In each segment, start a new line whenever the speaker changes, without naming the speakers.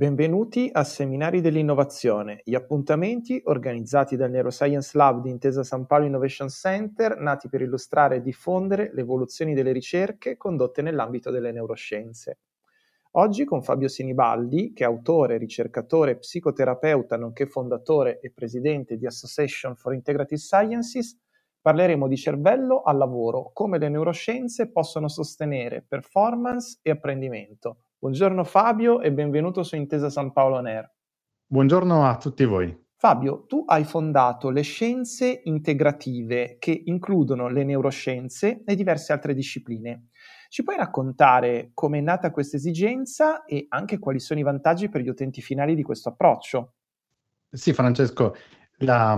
Benvenuti a Seminari dell'Innovazione, gli appuntamenti organizzati dal Neuroscience Lab di Intesa San Paolo Innovation Center, nati per illustrare e diffondere le evoluzioni delle ricerche condotte nell'ambito delle neuroscienze. Oggi con Fabio Sinibaldi, che è autore, ricercatore, psicoterapeuta, nonché fondatore e presidente di Association for Integrative Sciences, parleremo di cervello al lavoro, come le neuroscienze possono sostenere performance e apprendimento Buongiorno Fabio e benvenuto su Intesa San Paolo Ner.
Buongiorno a tutti voi.
Fabio, tu hai fondato le scienze integrative che includono le neuroscienze e diverse altre discipline. Ci puoi raccontare come è nata questa esigenza e anche quali sono i vantaggi per gli utenti finali di questo approccio?
Sì, Francesco, la,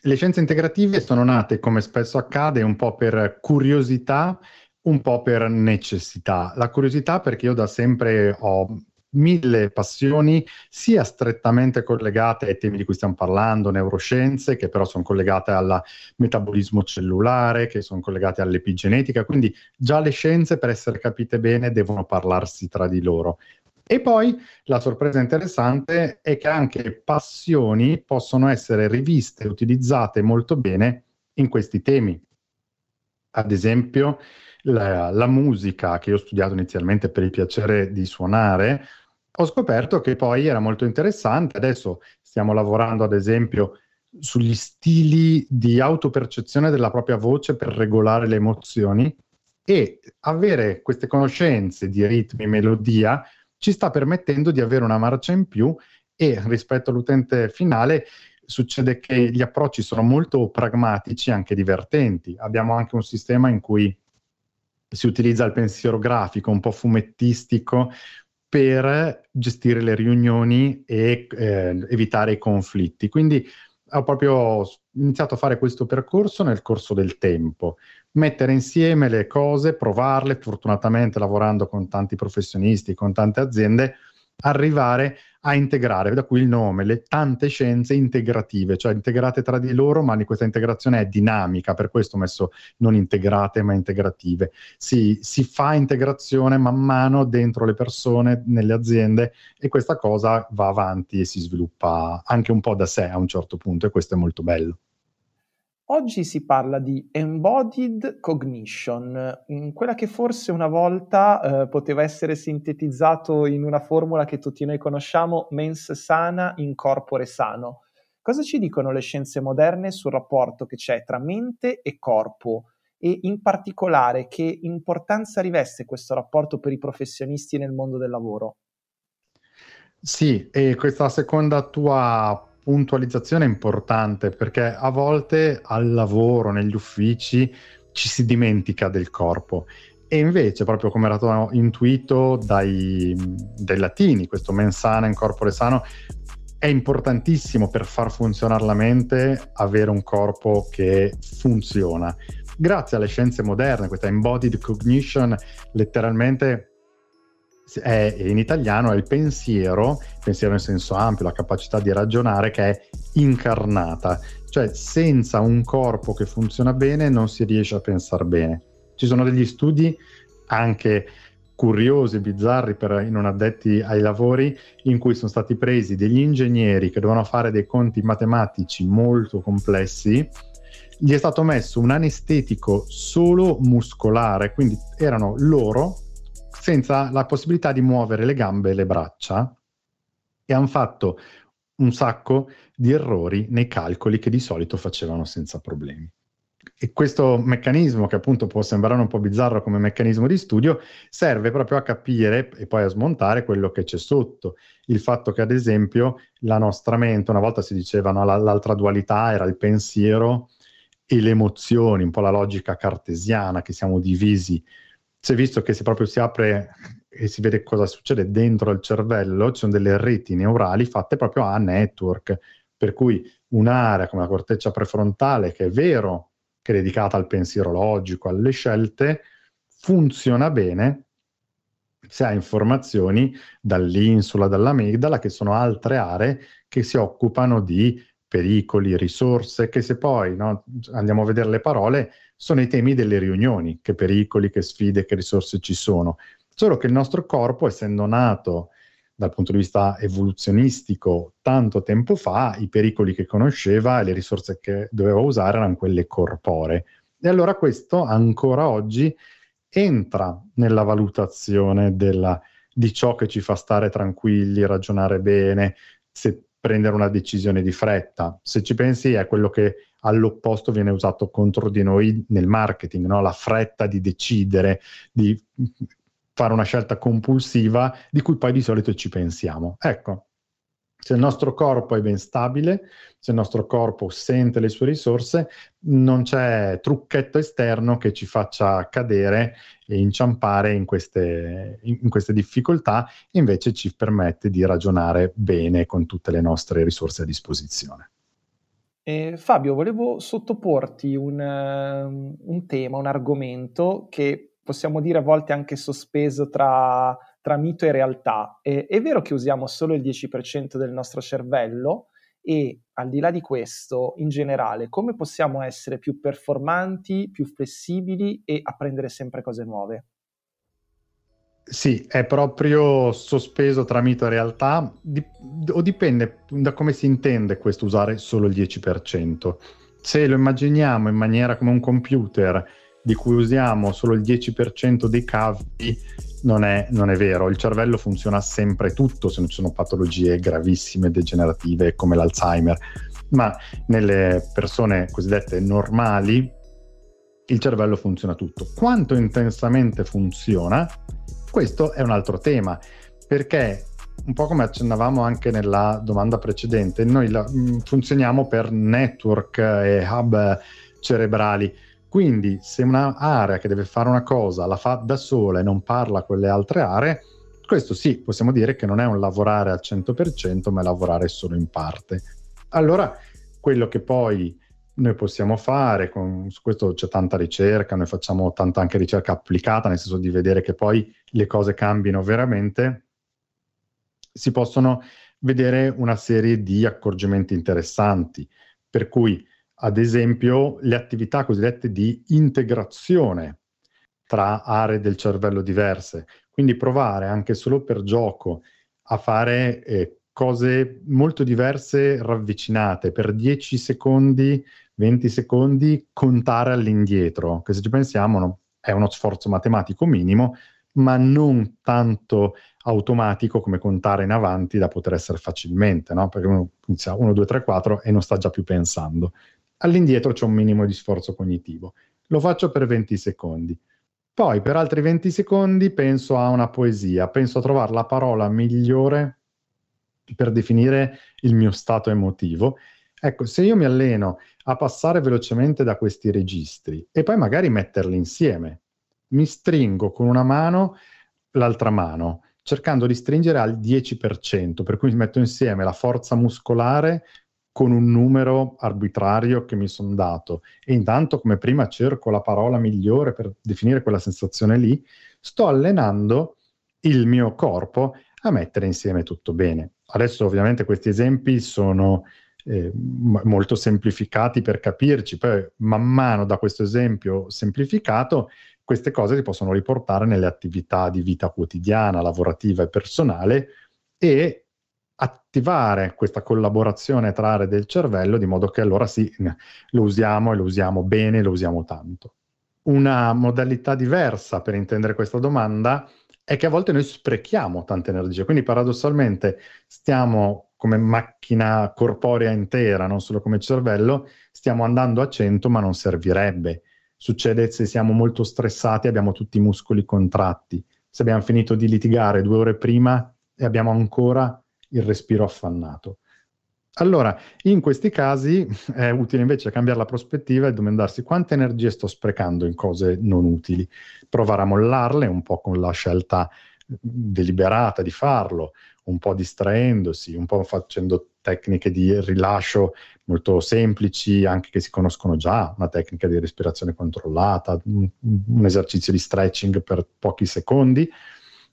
le scienze integrative sono nate, come spesso accade, un po' per curiosità un po' per necessità. La curiosità perché io da sempre ho mille passioni, sia strettamente collegate ai temi di cui stiamo parlando, neuroscienze, che però sono collegate al metabolismo cellulare, che sono collegate all'epigenetica, quindi già le scienze, per essere capite bene, devono parlarsi tra di loro. E poi la sorpresa interessante è che anche passioni possono essere riviste e utilizzate molto bene in questi temi. Ad esempio, la, la musica che io ho studiato inizialmente per il piacere di suonare, ho scoperto che poi era molto interessante. Adesso stiamo lavorando, ad esempio, sugli stili di autopercezione della propria voce per regolare le emozioni e avere queste conoscenze di ritmi, melodia ci sta permettendo di avere una marcia in più e rispetto all'utente finale succede che gli approcci sono molto pragmatici anche divertenti. Abbiamo anche un sistema in cui si utilizza il pensiero grafico, un po' fumettistico, per gestire le riunioni e eh, evitare i conflitti. Quindi ho proprio iniziato a fare questo percorso nel corso del tempo, mettere insieme le cose, provarle, fortunatamente lavorando con tanti professionisti, con tante aziende, arrivare a integrare, da qui il nome, le tante scienze integrative, cioè integrate tra di loro, ma questa integrazione è dinamica, per questo ho messo non integrate ma integrative. Si, si fa integrazione man mano dentro le persone, nelle aziende e questa cosa va avanti e si sviluppa anche un po' da sé a un certo punto e questo è molto bello.
Oggi si parla di embodied cognition, quella che forse una volta eh, poteva essere sintetizzato in una formula che tutti noi conosciamo, mens sana in corpore sano. Cosa ci dicono le scienze moderne sul rapporto che c'è tra mente e corpo e in particolare che importanza riveste questo rapporto per i professionisti nel mondo del lavoro?
Sì, e questa seconda tua puntualizzazione importante perché a volte al lavoro, negli uffici, ci si dimentica del corpo. E invece, proprio come era stato intuito dai, dai latini, questo mensana in corpore sano, è importantissimo per far funzionare la mente avere un corpo che funziona. Grazie alle scienze moderne, questa embodied cognition letteralmente è, in italiano è il pensiero, pensiero in senso ampio, la capacità di ragionare che è incarnata, cioè senza un corpo che funziona bene non si riesce a pensare bene. Ci sono degli studi anche curiosi, bizzarri per i non addetti ai lavori, in cui sono stati presi degli ingegneri che dovevano fare dei conti matematici molto complessi, gli è stato messo un anestetico solo muscolare, quindi erano loro senza la possibilità di muovere le gambe e le braccia e hanno fatto un sacco di errori nei calcoli che di solito facevano senza problemi. E questo meccanismo, che appunto può sembrare un po' bizzarro come meccanismo di studio, serve proprio a capire e poi a smontare quello che c'è sotto. Il fatto che, ad esempio, la nostra mente, una volta si diceva no, l'altra dualità era il pensiero e le emozioni, un po' la logica cartesiana, che siamo divisi si è visto che se proprio si apre e si vede cosa succede dentro il cervello, ci sono delle reti neurali fatte proprio a network, per cui un'area come la corteccia prefrontale, che è vero, che è dedicata al pensiero logico, alle scelte, funziona bene se ha informazioni dall'insula, dall'amigdala, che sono altre aree che si occupano di pericoli, risorse, che se poi no, andiamo a vedere le parole, sono i temi delle riunioni, che pericoli, che sfide, che risorse ci sono. Solo che il nostro corpo, essendo nato dal punto di vista evoluzionistico tanto tempo fa, i pericoli che conosceva e le risorse che doveva usare erano quelle corporee. E allora questo ancora oggi entra nella valutazione della, di ciò che ci fa stare tranquilli, ragionare bene, se prendere una decisione di fretta. Se ci pensi è quello che all'opposto viene usato contro di noi nel marketing, no? la fretta di decidere, di fare una scelta compulsiva di cui poi di solito ci pensiamo. Ecco, se il nostro corpo è ben stabile, se il nostro corpo sente le sue risorse, non c'è trucchetto esterno che ci faccia cadere e inciampare in queste, in queste difficoltà, invece ci permette di ragionare bene con tutte le nostre risorse a disposizione.
Eh, Fabio, volevo sottoporti un, uh, un tema, un argomento che possiamo dire a volte anche sospeso tra tra mito e realtà. E, è vero che usiamo solo il 10% del nostro cervello e al di là di questo, in generale, come possiamo essere più performanti, più flessibili e apprendere sempre cose nuove?
Sì, è proprio sospeso tra mito e realtà, Dip- o dipende da come si intende questo usare solo il 10%. Se lo immaginiamo in maniera come un computer di cui usiamo solo il 10% dei cavi, non è, non è, vero, il cervello funziona sempre tutto se non ci sono patologie gravissime, degenerative come l'Alzheimer, ma nelle persone cosiddette normali il cervello funziona tutto. Quanto intensamente funziona? Questo è un altro tema, perché un po' come accennavamo anche nella domanda precedente, noi la, mm, funzioniamo per network e hub cerebrali quindi se un'area che deve fare una cosa la fa da sola e non parla con le altre aree, questo sì, possiamo dire che non è un lavorare al 100%, ma è lavorare solo in parte. Allora, quello che poi noi possiamo fare, con, su questo c'è tanta ricerca, noi facciamo tanta anche ricerca applicata, nel senso di vedere che poi le cose cambino veramente, si possono vedere una serie di accorgimenti interessanti, per cui ad esempio le attività cosiddette di integrazione tra aree del cervello diverse, quindi provare anche solo per gioco a fare eh, cose molto diverse ravvicinate per 10 secondi, 20 secondi, contare all'indietro, che se ci pensiamo no, è uno sforzo matematico minimo, ma non tanto automatico come contare in avanti da poter essere facilmente, no? perché uno inizia 1, 2, 3, 4 e non sta già più pensando all'indietro c'è un minimo di sforzo cognitivo. Lo faccio per 20 secondi. Poi per altri 20 secondi penso a una poesia, penso a trovare la parola migliore per definire il mio stato emotivo. Ecco, se io mi alleno a passare velocemente da questi registri e poi magari metterli insieme, mi stringo con una mano l'altra mano, cercando di stringere al 10%, per cui metto insieme la forza muscolare con un numero arbitrario che mi sono dato e intanto come prima cerco la parola migliore per definire quella sensazione lì, sto allenando il mio corpo a mettere insieme tutto bene. Adesso ovviamente questi esempi sono eh, molto semplificati per capirci, poi man mano da questo esempio semplificato queste cose si possono riportare nelle attività di vita quotidiana, lavorativa e personale e attivare questa collaborazione tra aree del cervello di modo che allora sì, lo usiamo e lo usiamo bene, lo usiamo tanto. Una modalità diversa per intendere questa domanda è che a volte noi sprechiamo tanta energia, quindi paradossalmente stiamo come macchina corporea intera, non solo come cervello, stiamo andando a 100 ma non servirebbe. Succede se siamo molto stressati, abbiamo tutti i muscoli contratti. Se abbiamo finito di litigare due ore prima e abbiamo ancora il respiro affannato. Allora, in questi casi è utile invece cambiare la prospettiva e domandarsi quante energie sto sprecando in cose non utili, provare a mollarle un po' con la scelta deliberata di farlo, un po' distraendosi, un po' facendo tecniche di rilascio molto semplici, anche che si conoscono già, una tecnica di respirazione controllata, un, un esercizio di stretching per pochi secondi,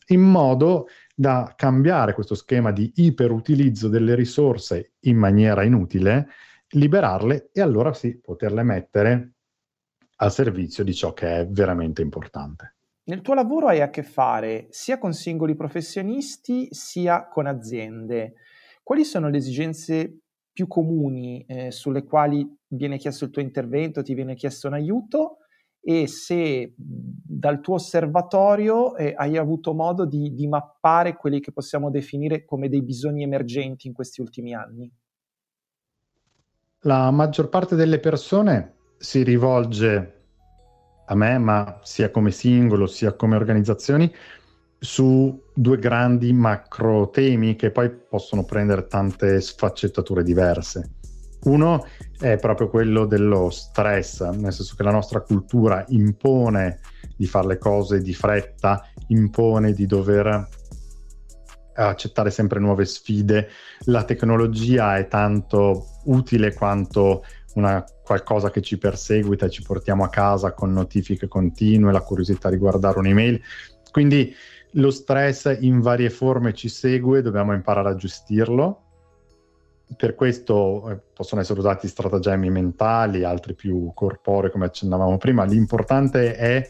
in modo da cambiare questo schema di iperutilizzo delle risorse in maniera inutile, liberarle e allora sì, poterle mettere al servizio di ciò che è veramente importante.
Nel tuo lavoro hai a che fare sia con singoli professionisti sia con aziende. Quali sono le esigenze più comuni eh, sulle quali viene chiesto il tuo intervento, ti viene chiesto un aiuto e se dal tuo osservatorio eh, hai avuto modo di, di mappare quelli che possiamo definire come dei bisogni emergenti in questi ultimi anni.
La maggior parte delle persone si rivolge a me, ma sia come singolo sia come organizzazioni, su due grandi macro temi che poi possono prendere tante sfaccettature diverse. Uno è proprio quello dello stress, nel senso che la nostra cultura impone di fare le cose di fretta, impone di dover accettare sempre nuove sfide. La tecnologia è tanto utile quanto una qualcosa che ci perseguita e ci portiamo a casa con notifiche continue, la curiosità di guardare un'email. Quindi lo stress in varie forme ci segue, dobbiamo imparare a gestirlo. Per questo eh, possono essere usati stratagemmi mentali, altri più corporei, come accennavamo prima. L'importante è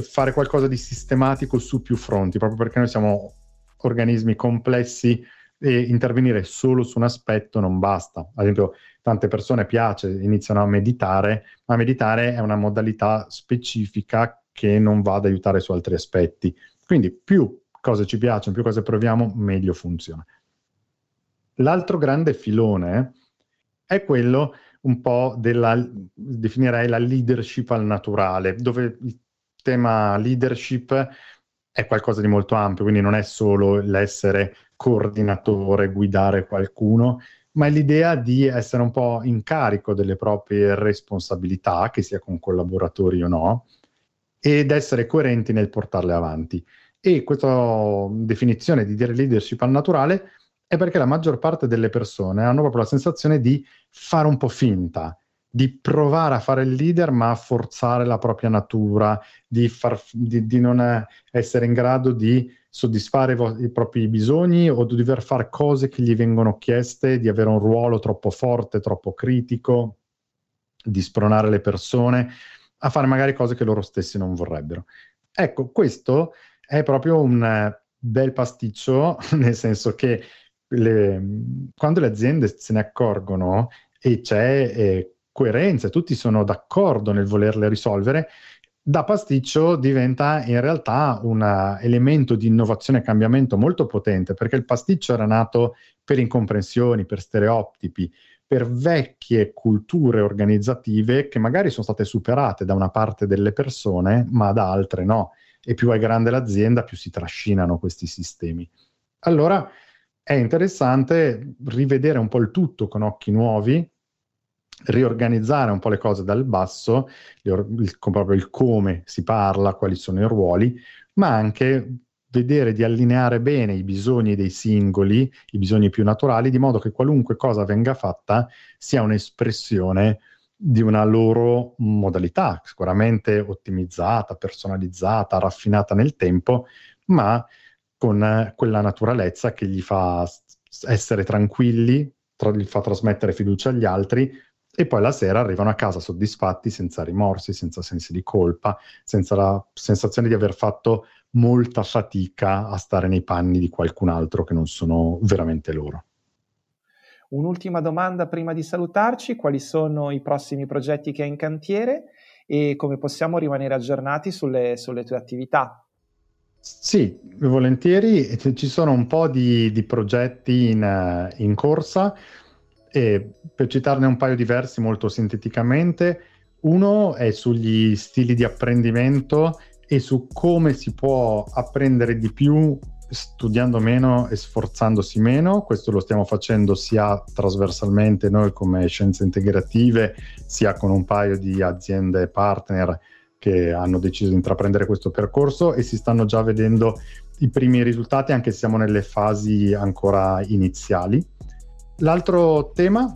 fare qualcosa di sistematico su più fronti, proprio perché noi siamo organismi complessi e intervenire solo su un aspetto non basta. Ad esempio, tante persone piace, iniziano a meditare, ma meditare è una modalità specifica che non va ad aiutare su altri aspetti. Quindi più cose ci piacciono, più cose proviamo, meglio funziona. L'altro grande filone è quello un po' della, definirei la leadership al naturale, dove il tema leadership è qualcosa di molto ampio, quindi non è solo l'essere coordinatore, guidare qualcuno, ma è l'idea di essere un po' in carico delle proprie responsabilità, che sia con collaboratori o no, ed essere coerenti nel portarle avanti. E questa definizione di dire leadership al naturale è perché la maggior parte delle persone hanno proprio la sensazione di fare un po' finta, di provare a fare il leader ma a forzare la propria natura, di, far, di, di non essere in grado di soddisfare i, vo- i, propri bisogni o di dover fare cose che gli vengono chieste, di avere un ruolo troppo forte, troppo critico, di spronare le persone a fare magari cose che loro stessi non vorrebbero. Ecco, questo è proprio un bel pasticcio, nel senso che le, quando le aziende se ne accorgono e c'è eh, coerenza, tutti sono d'accordo nel volerle risolvere, da pasticcio diventa in realtà un elemento di innovazione e cambiamento molto potente, perché il pasticcio era nato per incomprensioni, per stereotipi, per vecchie culture organizzative che magari sono state superate da una parte delle persone, ma da altre no. E più è grande l'azienda, più si trascinano questi sistemi. Allora è interessante rivedere un po' il tutto con occhi nuovi, riorganizzare un po' le cose dal basso, il, proprio il come si parla, quali sono i ruoli, ma anche vedere di allineare bene i bisogni dei singoli, i bisogni più naturali, di modo che qualunque cosa venga fatta sia un'espressione di una loro modalità, sicuramente ottimizzata, personalizzata, raffinata nel tempo, ma con quella naturalezza che gli fa essere tranquilli, tra, gli fa trasmettere fiducia agli altri, e poi la sera arrivano a casa soddisfatti, senza rimorsi, senza sensi di colpa, senza la sensazione di aver fatto molta fatica a stare nei panni di qualcun altro che non sono veramente loro.
Un'ultima domanda prima di salutarci, quali sono i prossimi progetti che hai in cantiere e come possiamo rimanere aggiornati sulle, sulle tue attività?
Sì, volentieri, ci sono un po' di, di progetti in, in corsa, e per citarne un paio diversi molto sinteticamente, uno è sugli stili di apprendimento e su come si può apprendere di più studiando meno e sforzandosi meno. Questo lo stiamo facendo sia trasversalmente noi come scienze integrative, sia con un paio di aziende partner che hanno deciso di intraprendere questo percorso e si stanno già vedendo i primi risultati anche se siamo nelle fasi ancora iniziali. L'altro tema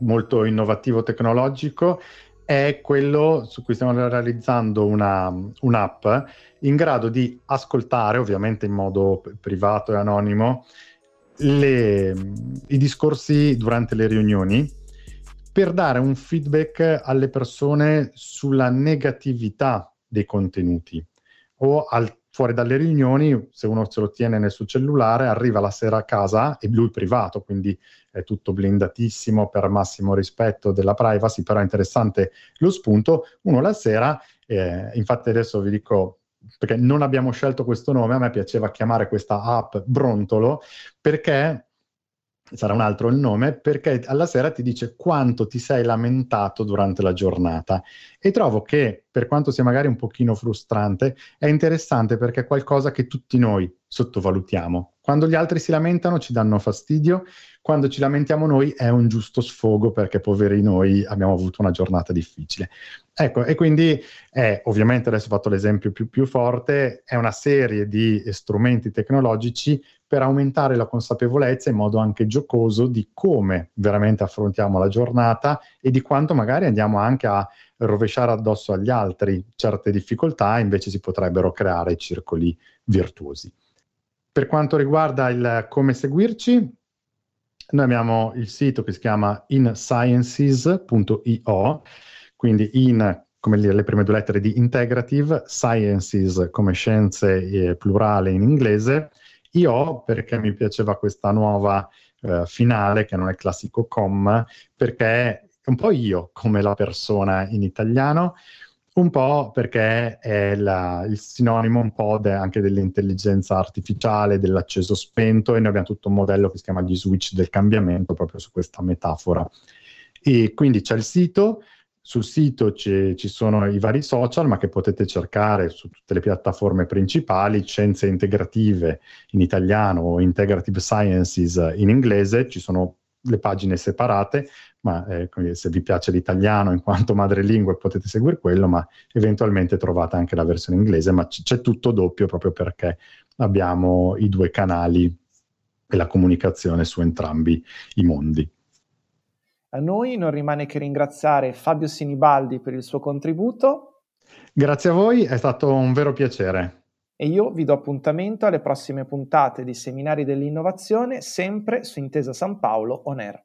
molto innovativo tecnologico è quello su cui stiamo realizzando una, un'app in grado di ascoltare, ovviamente in modo privato e anonimo, le, i discorsi durante le riunioni per dare un feedback alle persone sulla negatività dei contenuti o al, fuori dalle riunioni, se uno se lo tiene nel suo cellulare, arriva la sera a casa e lui privato, quindi è tutto blindatissimo per massimo rispetto della privacy, però è interessante lo spunto. Uno la sera, eh, infatti adesso vi dico perché non abbiamo scelto questo nome, a me piaceva chiamare questa app Brontolo perché sarà un altro il nome, perché alla sera ti dice quanto ti sei lamentato durante la giornata. E trovo che, per quanto sia magari un pochino frustrante, è interessante perché è qualcosa che tutti noi sottovalutiamo. Quando gli altri si lamentano ci danno fastidio, quando ci lamentiamo noi è un giusto sfogo perché poveri noi abbiamo avuto una giornata difficile. Ecco, e quindi è, ovviamente adesso ho fatto l'esempio più, più forte, è una serie di strumenti tecnologici per aumentare la consapevolezza in modo anche giocoso di come veramente affrontiamo la giornata e di quanto magari andiamo anche a rovesciare addosso agli altri certe difficoltà, invece si potrebbero creare circoli virtuosi. Per quanto riguarda il come seguirci, noi abbiamo il sito che si chiama insciences.io, quindi in come le prime due lettere di integrative, sciences come scienze eh, plurale in inglese, io perché mi piaceva questa nuova eh, finale, che non è classico com, perché è un po' io come la persona in italiano, un po' perché è la, il sinonimo un po' de, anche dell'intelligenza artificiale, dell'acceso spento, e noi abbiamo tutto un modello che si chiama gli switch del cambiamento, proprio su questa metafora. E quindi c'è il sito, sul sito ci, ci, sono i vari social, ma che potete cercare su tutte le piattaforme principali, Scienze Integrative in italiano o Integrative Sciences in inglese, ci sono le pagine separate, ma eh, se vi piace l'italiano in quanto madrelingua potete seguire quello, ma eventualmente trovate anche la versione inglese, ma c- c'è tutto doppio proprio perché abbiamo i due canali e la comunicazione su entrambi i mondi.
A noi non rimane che ringraziare Fabio Sinibaldi per il suo contributo.
Grazie a voi, è stato un vero piacere.
E io vi do appuntamento alle prossime puntate di Seminari dell'Innovazione, sempre su Intesa San Paolo On Air.